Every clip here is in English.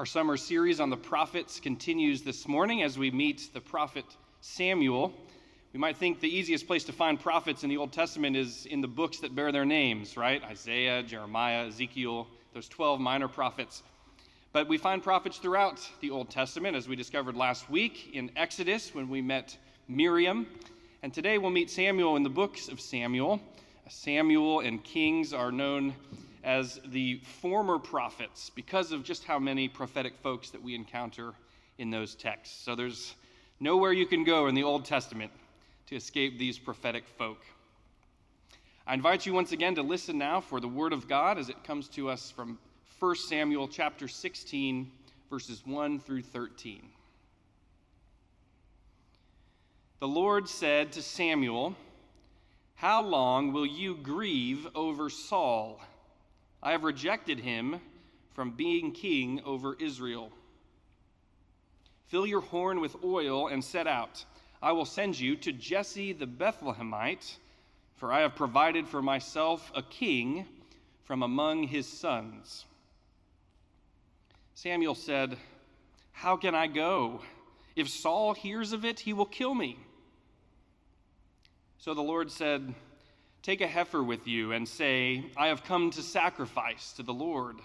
Our summer series on the prophets continues this morning as we meet the prophet Samuel. We might think the easiest place to find prophets in the Old Testament is in the books that bear their names, right? Isaiah, Jeremiah, Ezekiel, those 12 minor prophets. But we find prophets throughout the Old Testament, as we discovered last week in Exodus when we met Miriam. And today we'll meet Samuel in the books of Samuel. Samuel and Kings are known as the former prophets because of just how many prophetic folks that we encounter in those texts. So there's nowhere you can go in the Old Testament to escape these prophetic folk. I invite you once again to listen now for the word of God as it comes to us from 1 Samuel chapter 16 verses 1 through 13. The Lord said to Samuel, "How long will you grieve over Saul?" I have rejected him from being king over Israel. Fill your horn with oil and set out. I will send you to Jesse the Bethlehemite, for I have provided for myself a king from among his sons. Samuel said, How can I go? If Saul hears of it, he will kill me. So the Lord said, Take a heifer with you and say, I have come to sacrifice to the Lord.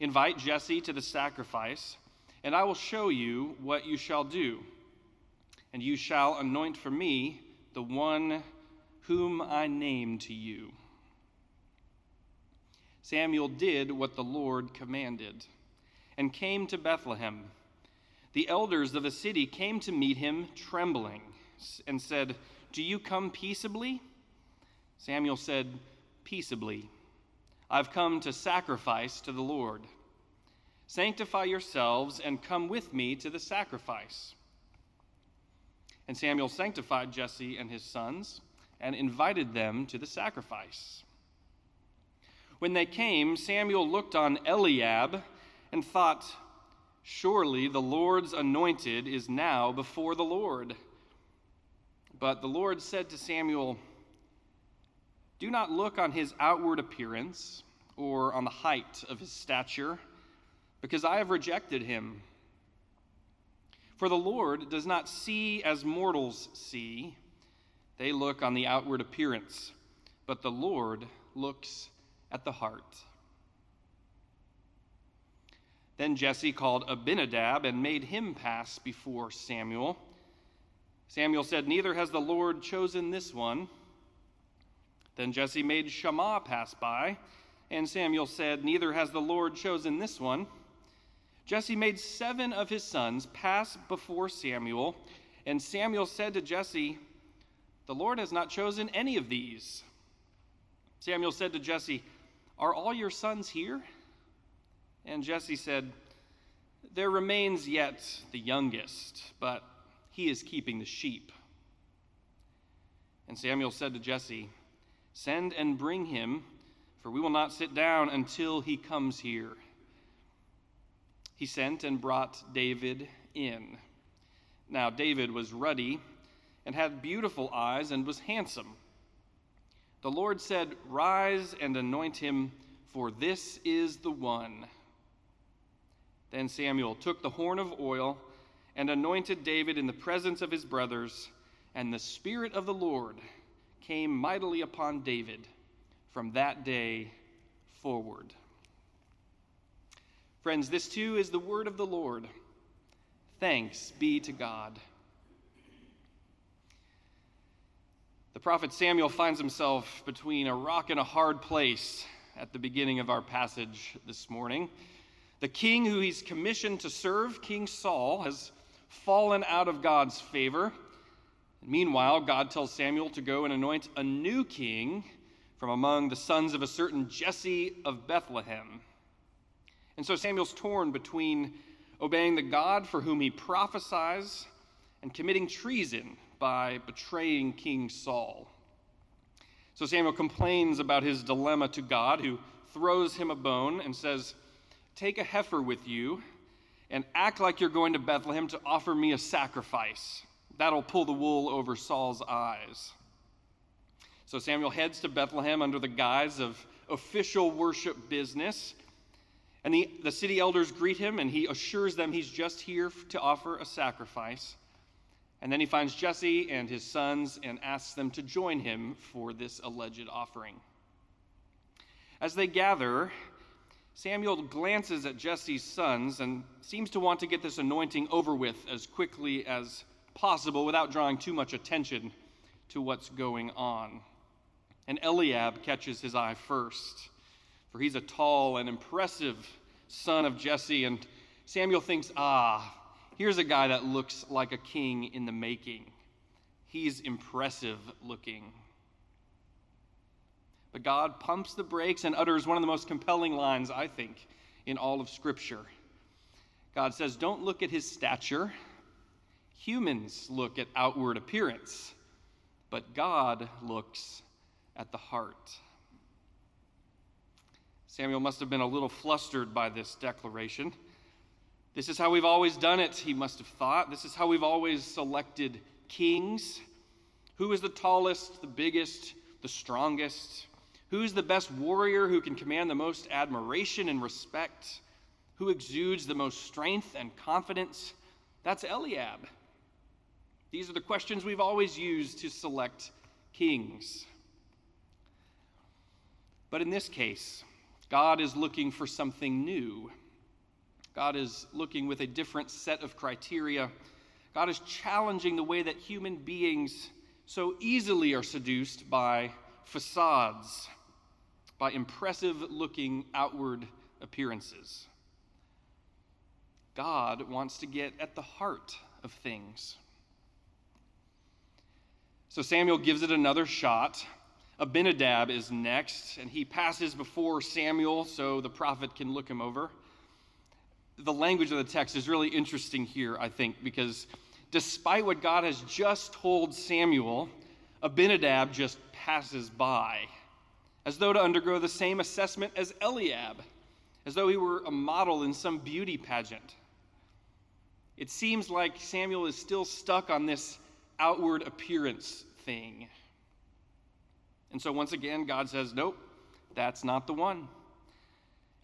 Invite Jesse to the sacrifice, and I will show you what you shall do. And you shall anoint for me the one whom I name to you. Samuel did what the Lord commanded and came to Bethlehem. The elders of the city came to meet him trembling and said, Do you come peaceably? Samuel said, Peaceably, I've come to sacrifice to the Lord. Sanctify yourselves and come with me to the sacrifice. And Samuel sanctified Jesse and his sons and invited them to the sacrifice. When they came, Samuel looked on Eliab and thought, Surely the Lord's anointed is now before the Lord. But the Lord said to Samuel, do not look on his outward appearance or on the height of his stature, because I have rejected him. For the Lord does not see as mortals see, they look on the outward appearance, but the Lord looks at the heart. Then Jesse called Abinadab and made him pass before Samuel. Samuel said, Neither has the Lord chosen this one. Then Jesse made Shammah pass by, and Samuel said, Neither has the Lord chosen this one. Jesse made seven of his sons pass before Samuel, and Samuel said to Jesse, The Lord has not chosen any of these. Samuel said to Jesse, Are all your sons here? And Jesse said, There remains yet the youngest, but he is keeping the sheep. And Samuel said to Jesse, Send and bring him, for we will not sit down until he comes here. He sent and brought David in. Now, David was ruddy and had beautiful eyes and was handsome. The Lord said, Rise and anoint him, for this is the one. Then Samuel took the horn of oil and anointed David in the presence of his brothers, and the Spirit of the Lord came mightily upon David from that day forward. Friends, this too is the word of the Lord. Thanks be to God. The prophet Samuel finds himself between a rock and a hard place at the beginning of our passage this morning. The king who he's commissioned to serve, King Saul, has fallen out of God's favor Meanwhile, God tells Samuel to go and anoint a new king from among the sons of a certain Jesse of Bethlehem. And so Samuel's torn between obeying the God for whom he prophesies and committing treason by betraying King Saul. So Samuel complains about his dilemma to God, who throws him a bone and says, Take a heifer with you and act like you're going to Bethlehem to offer me a sacrifice. That'll pull the wool over Saul's eyes. So Samuel heads to Bethlehem under the guise of official worship business. And the, the city elders greet him, and he assures them he's just here to offer a sacrifice. And then he finds Jesse and his sons and asks them to join him for this alleged offering. As they gather, Samuel glances at Jesse's sons and seems to want to get this anointing over with as quickly as possible without drawing too much attention to what's going on. And Eliab catches his eye first, for he's a tall and impressive son of Jesse, and Samuel thinks, ah, here's a guy that looks like a king in the making. He's impressive looking. But God pumps the brakes and utters one of the most compelling lines, I think, in all of Scripture. God says, Don't look at his stature. Humans look at outward appearance, but God looks at the heart. Samuel must have been a little flustered by this declaration. This is how we've always done it, he must have thought. This is how we've always selected kings. Who is the tallest, the biggest, the strongest? Who's the best warrior who can command the most admiration and respect? Who exudes the most strength and confidence? That's Eliab. These are the questions we've always used to select kings. But in this case, God is looking for something new. God is looking with a different set of criteria. God is challenging the way that human beings so easily are seduced by facades by impressive looking outward appearances. God wants to get at the heart of things. So Samuel gives it another shot. Abinadab is next, and he passes before Samuel so the prophet can look him over. The language of the text is really interesting here, I think, because despite what God has just told Samuel, Abinadab just passes by as though to undergo the same assessment as Eliab, as though he were a model in some beauty pageant. It seems like Samuel is still stuck on this outward appearance thing. And so once again, God says, Nope, that's not the one.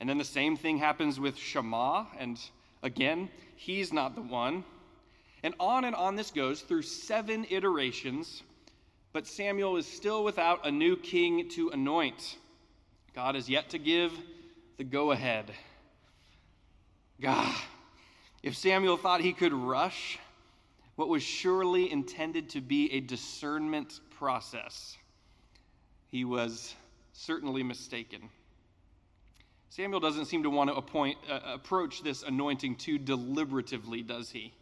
And then the same thing happens with Shammah, and again, he's not the one. And on and on this goes through seven iterations but Samuel is still without a new king to anoint. God is yet to give the go ahead. God, if Samuel thought he could rush what was surely intended to be a discernment process, he was certainly mistaken. Samuel doesn't seem to want to appoint, uh, approach this anointing too deliberatively, does he?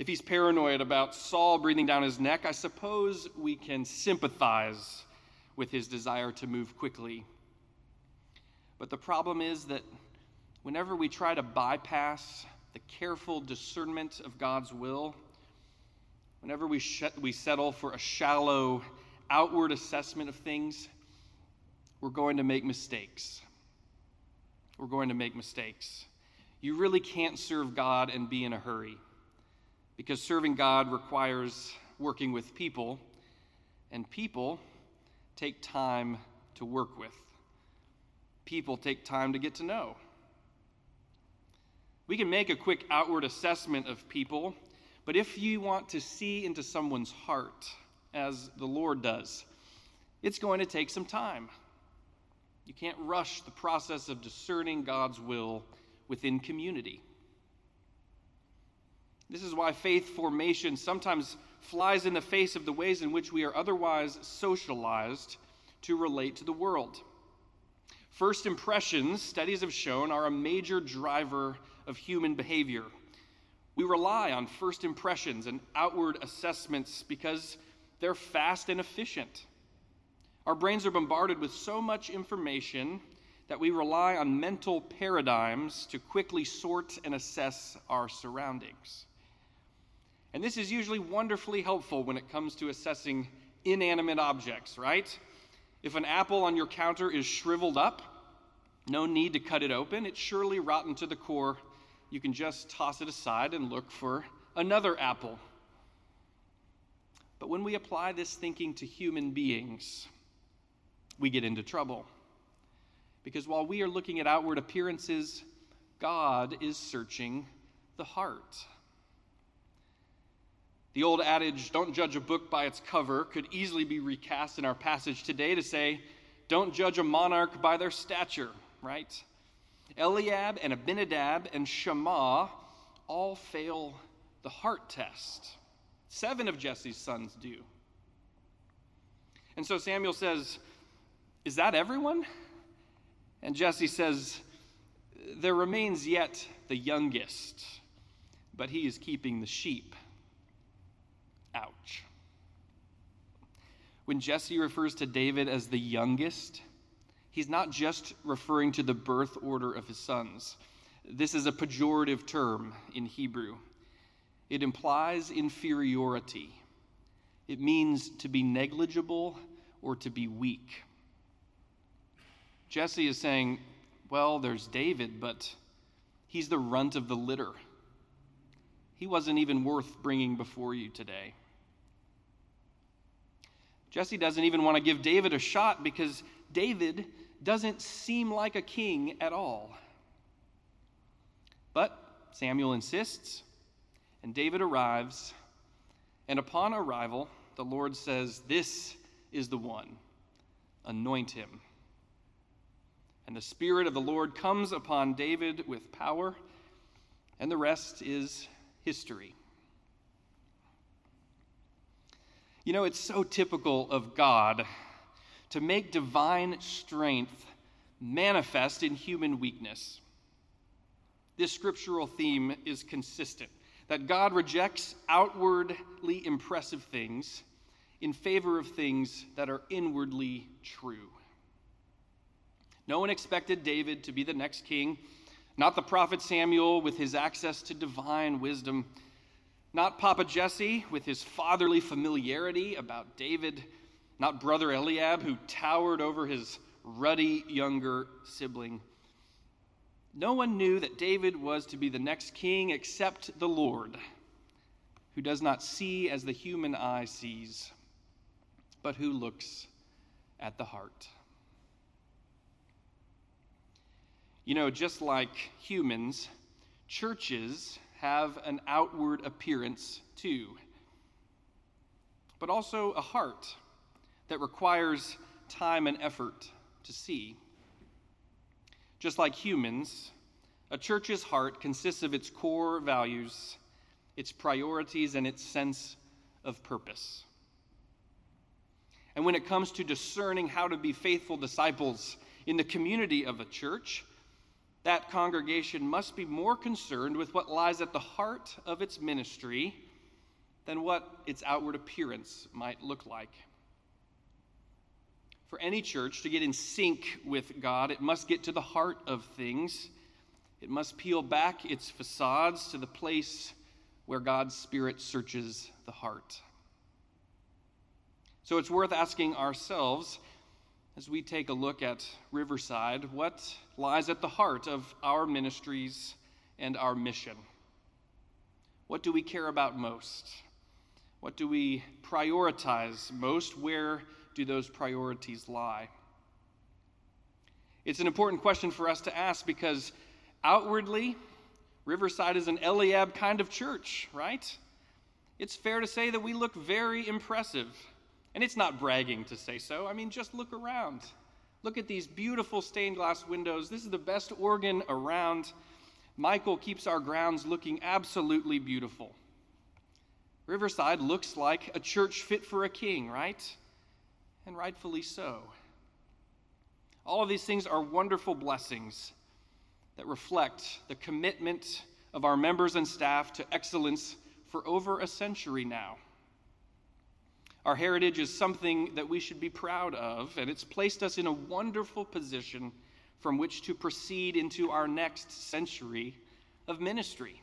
If he's paranoid about Saul breathing down his neck, I suppose we can sympathize with his desire to move quickly. But the problem is that whenever we try to bypass the careful discernment of God's will, whenever we, sh- we settle for a shallow outward assessment of things, we're going to make mistakes. We're going to make mistakes. You really can't serve God and be in a hurry because serving God requires working with people, and people take time to work with. People take time to get to know. We can make a quick outward assessment of people, but if you want to see into someone's heart, as the Lord does, it's going to take some time. You can't rush the process of discerning God's will within community. This is why faith formation sometimes flies in the face of the ways in which we are otherwise socialized to relate to the world. First impressions, studies have shown, are a major driver of human behavior. We rely on first impressions and outward assessments because they're fast and efficient. Our brains are bombarded with so much information that we rely on mental paradigms to quickly sort and assess our surroundings. And this is usually wonderfully helpful when it comes to assessing inanimate objects, right? If an apple on your counter is shriveled up, no need to cut it open. It's surely rotten to the core. You can just toss it aside and look for another apple. But when we apply this thinking to human beings, we get into trouble. Because while we are looking at outward appearances, God is searching the heart. The old adage, don't judge a book by its cover, could easily be recast in our passage today to say, don't judge a monarch by their stature, right? Eliab and Abinadab and Shammah all fail the heart test. Seven of Jesse's sons do. And so Samuel says, Is that everyone? And Jesse says, There remains yet the youngest, but he is keeping the sheep. Ouch. When Jesse refers to David as the youngest, he's not just referring to the birth order of his sons. This is a pejorative term in Hebrew. It implies inferiority. It means to be negligible or to be weak. Jesse is saying, Well, there's David, but he's the runt of the litter. He wasn't even worth bringing before you today. Jesse doesn't even want to give David a shot because David doesn't seem like a king at all. But Samuel insists, and David arrives. And upon arrival, the Lord says, This is the one. Anoint him. And the Spirit of the Lord comes upon David with power, and the rest is history. You know, it's so typical of God to make divine strength manifest in human weakness. This scriptural theme is consistent that God rejects outwardly impressive things in favor of things that are inwardly true. No one expected David to be the next king, not the prophet Samuel with his access to divine wisdom, not Papa Jesse with his fatherly familiarity about David, not brother Eliab who towered over his ruddy younger sibling. No one knew that David was to be the next king except the Lord, who does not see as the human eye sees, but who looks at the heart. You know, just like humans, churches have an outward appearance too, but also a heart that requires time and effort to see. Just like humans, a church's heart consists of its core values, its priorities, and its sense of purpose. And when it comes to discerning how to be faithful disciples in the community of a church, that congregation must be more concerned with what lies at the heart of its ministry than what its outward appearance might look like. For any church to get in sync with God, it must get to the heart of things. It must peel back its facades to the place where God's Spirit searches the heart. So it's worth asking ourselves as we take a look at Riverside what lies at the heart of our ministries and our mission. What do we care about most? What do we prioritize most? Where do those priorities lie? It's an important question for us to ask because outwardly, Riverside is an Eliab kind of church, right? It's fair to say that we look very impressive. And it's not bragging to say so. I mean, just look around. Look at these beautiful stained glass windows. This is the best organ around. Michael keeps our grounds looking absolutely beautiful. Riverside looks like a church fit for a king, right? And rightfully so. All of these things are wonderful blessings that reflect the commitment of our members and staff to excellence for over a century now. Our heritage is something that we should be proud of, and it's placed us in a wonderful position from which to proceed into our next century of ministry.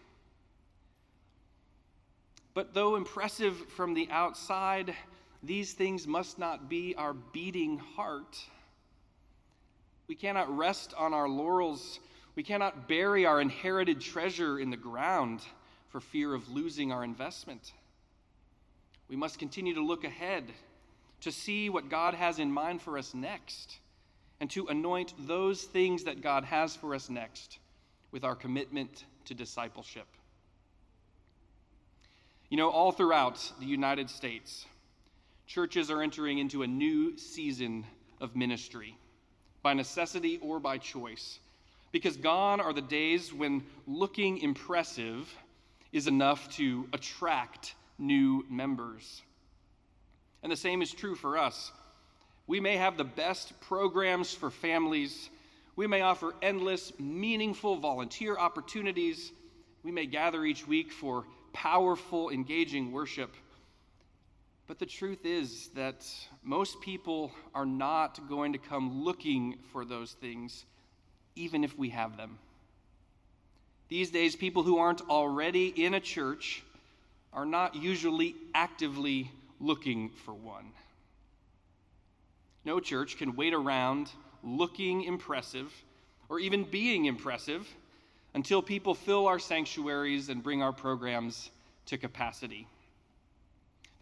But though impressive from the outside, these things must not be our beating heart. We cannot rest on our laurels. We cannot bury our inherited treasure in the ground for fear of losing our investment. We must continue to look ahead to see what God has in mind for us next and to anoint those things that God has for us next with our commitment to discipleship. You know, all throughout the United States, churches are entering into a new season of ministry, by necessity or by choice, because gone are the days when looking impressive is enough to attract new members. And the same is true for us. We may have the best programs for families. We may offer endless, meaningful volunteer opportunities. We may gather each week for powerful, engaging worship. But the truth is that most people are not going to come looking for those things, even if we have them. These days, people who aren't already in a church are not usually actively looking for one. No church can wait around looking impressive or even being impressive until people fill our sanctuaries and bring our programs to capacity.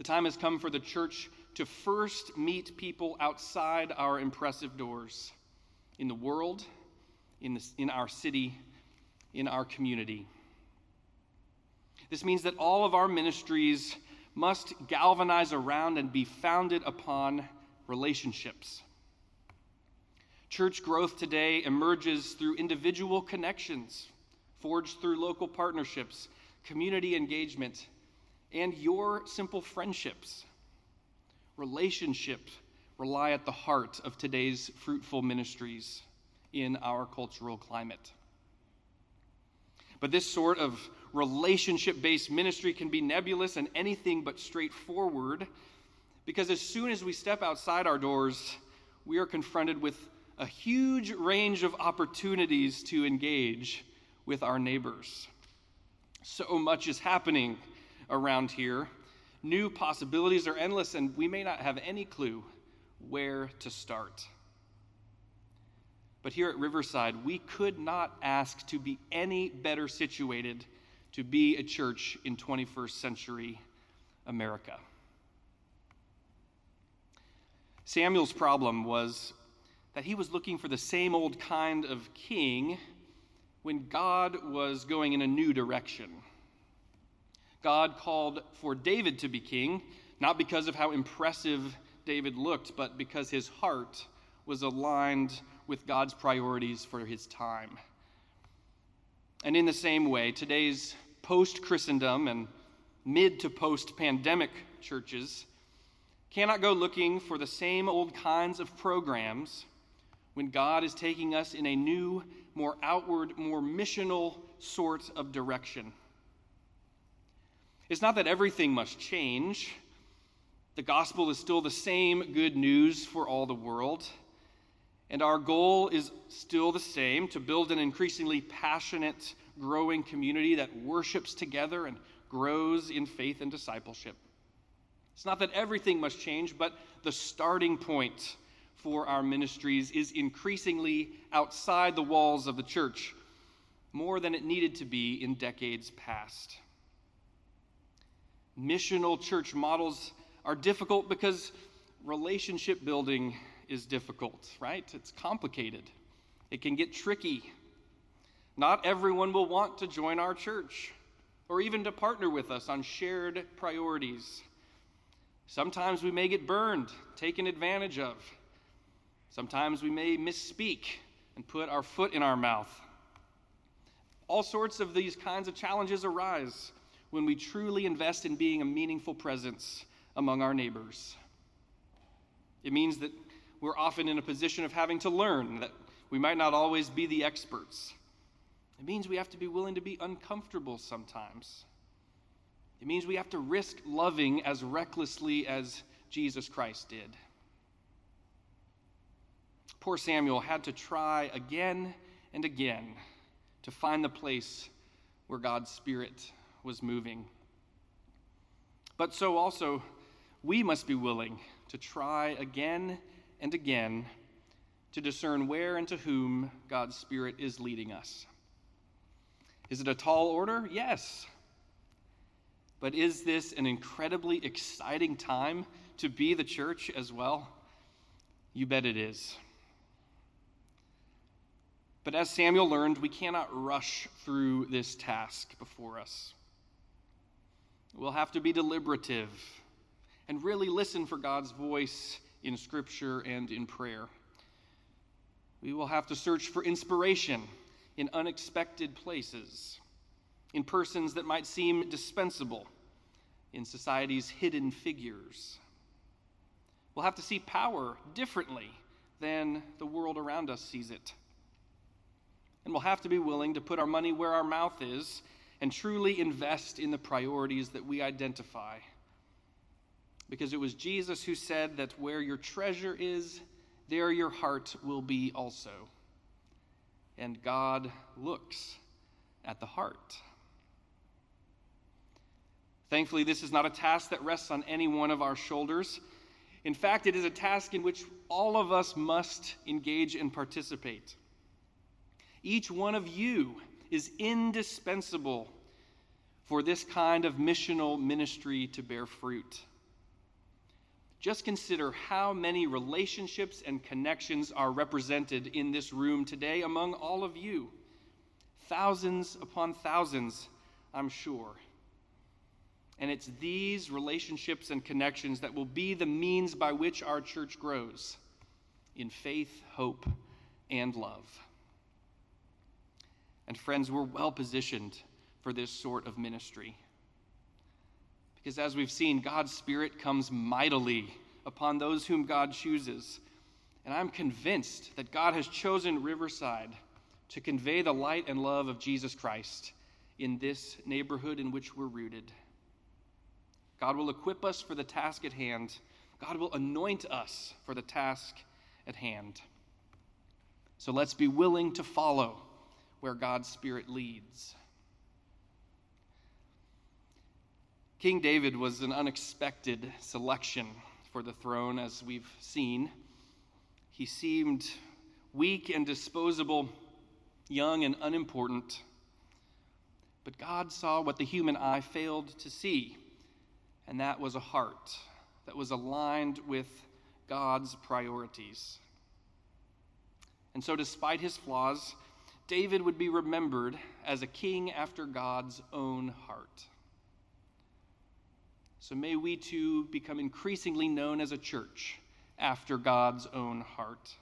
The time has come for the church to first meet people outside our impressive doors in the world, in, the, in our city, in our community. This means that all of our ministries must galvanize around and be founded upon relationships. Church growth today emerges through individual connections forged through local partnerships, community engagement, and your simple friendships. Relationships rely at the heart of today's fruitful ministries in our cultural climate. But this sort of relationship based ministry can be nebulous and anything but straightforward because as soon as we step outside our doors, we are confronted with a huge range of opportunities to engage with our neighbors. So much is happening around here. New possibilities are endless, and we may not have any clue where to start. But here at Riverside, we could not ask to be any better situated to be a church in 21st century America. Samuel's problem was that he was looking for the same old kind of king when God was going in a new direction. God called for David to be king, not because of how impressive David looked, but because his heart was aligned with God's priorities for his time. And in the same way, today's post Christendom and mid to post pandemic churches cannot go looking for the same old kinds of programs when God is taking us in a new, more outward, more missional sort of direction. It's not that everything must change. The gospel is still the same good news for all the world. And our goal is still the same to build an increasingly passionate, growing community that worships together and grows in faith and discipleship. It's not that everything must change, but the starting point for our ministries is increasingly outside the walls of the church, more than it needed to be in decades past. Missional church models are difficult because relationship building is difficult, right? It's complicated, it can get tricky. Not everyone will want to join our church or even to partner with us on shared priorities. Sometimes we may get burned, taken advantage of. Sometimes we may misspeak and put our foot in our mouth. All sorts of these kinds of challenges arise when we truly invest in being a meaningful presence among our neighbors. It means that we're often in a position of having to learn, that we might not always be the experts. It means we have to be willing to be uncomfortable sometimes. It means we have to risk loving as recklessly as Jesus Christ did. Poor Samuel had to try again and again to find the place where God's Spirit was moving. But so also, we must be willing to try again and again to discern where and to whom God's Spirit is leading us. Is it a tall order? Yes. But is this an incredibly exciting time to be the church as well? You bet it is. But as Samuel learned, we cannot rush through this task before us. We'll have to be deliberative and really listen for God's voice in Scripture and in prayer. We will have to search for inspiration in unexpected places, in persons that might seem dispensable, in society's hidden figures. We'll have to see power differently than the world around us sees it. And we'll have to be willing to put our money where our mouth is and truly invest in the priorities that we identify. Because it was Jesus who said that where your treasure is, there your heart will be also. And God looks at the heart. Thankfully, this is not a task that rests on any one of our shoulders. In fact, it is a task in which all of us must engage and participate. Each one of you is indispensable for this kind of missional ministry to bear fruit. Just consider how many relationships and connections are represented in this room today among all of you. Thousands upon thousands, I'm sure. And it's these relationships and connections that will be the means by which our church grows in faith, hope, and love. And friends, we're well positioned for this sort of ministry. Because as we've seen, God's Spirit comes mightily upon those whom God chooses. And I'm convinced that God has chosen Riverside to convey the light and love of Jesus Christ in this neighborhood in which we're rooted. God will equip us for the task at hand. God will anoint us for the task at hand. So let's be willing to follow where God's Spirit leads. King David was an unexpected selection for the throne, as we've seen. He seemed weak and disposable, young and unimportant. But God saw what the human eye failed to see, and that was a heart that was aligned with God's priorities. And so, despite his flaws, David would be remembered as a king after God's own heart. So may we too become increasingly known as a church after God's own heart.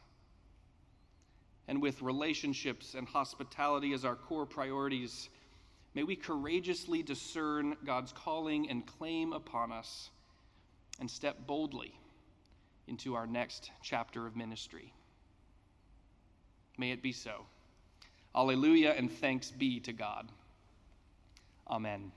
And with relationships and hospitality as our core priorities, may we courageously discern God's calling and claim upon us and step boldly into our next chapter of ministry. May it be so. Alleluia and thanks be to God. Amen.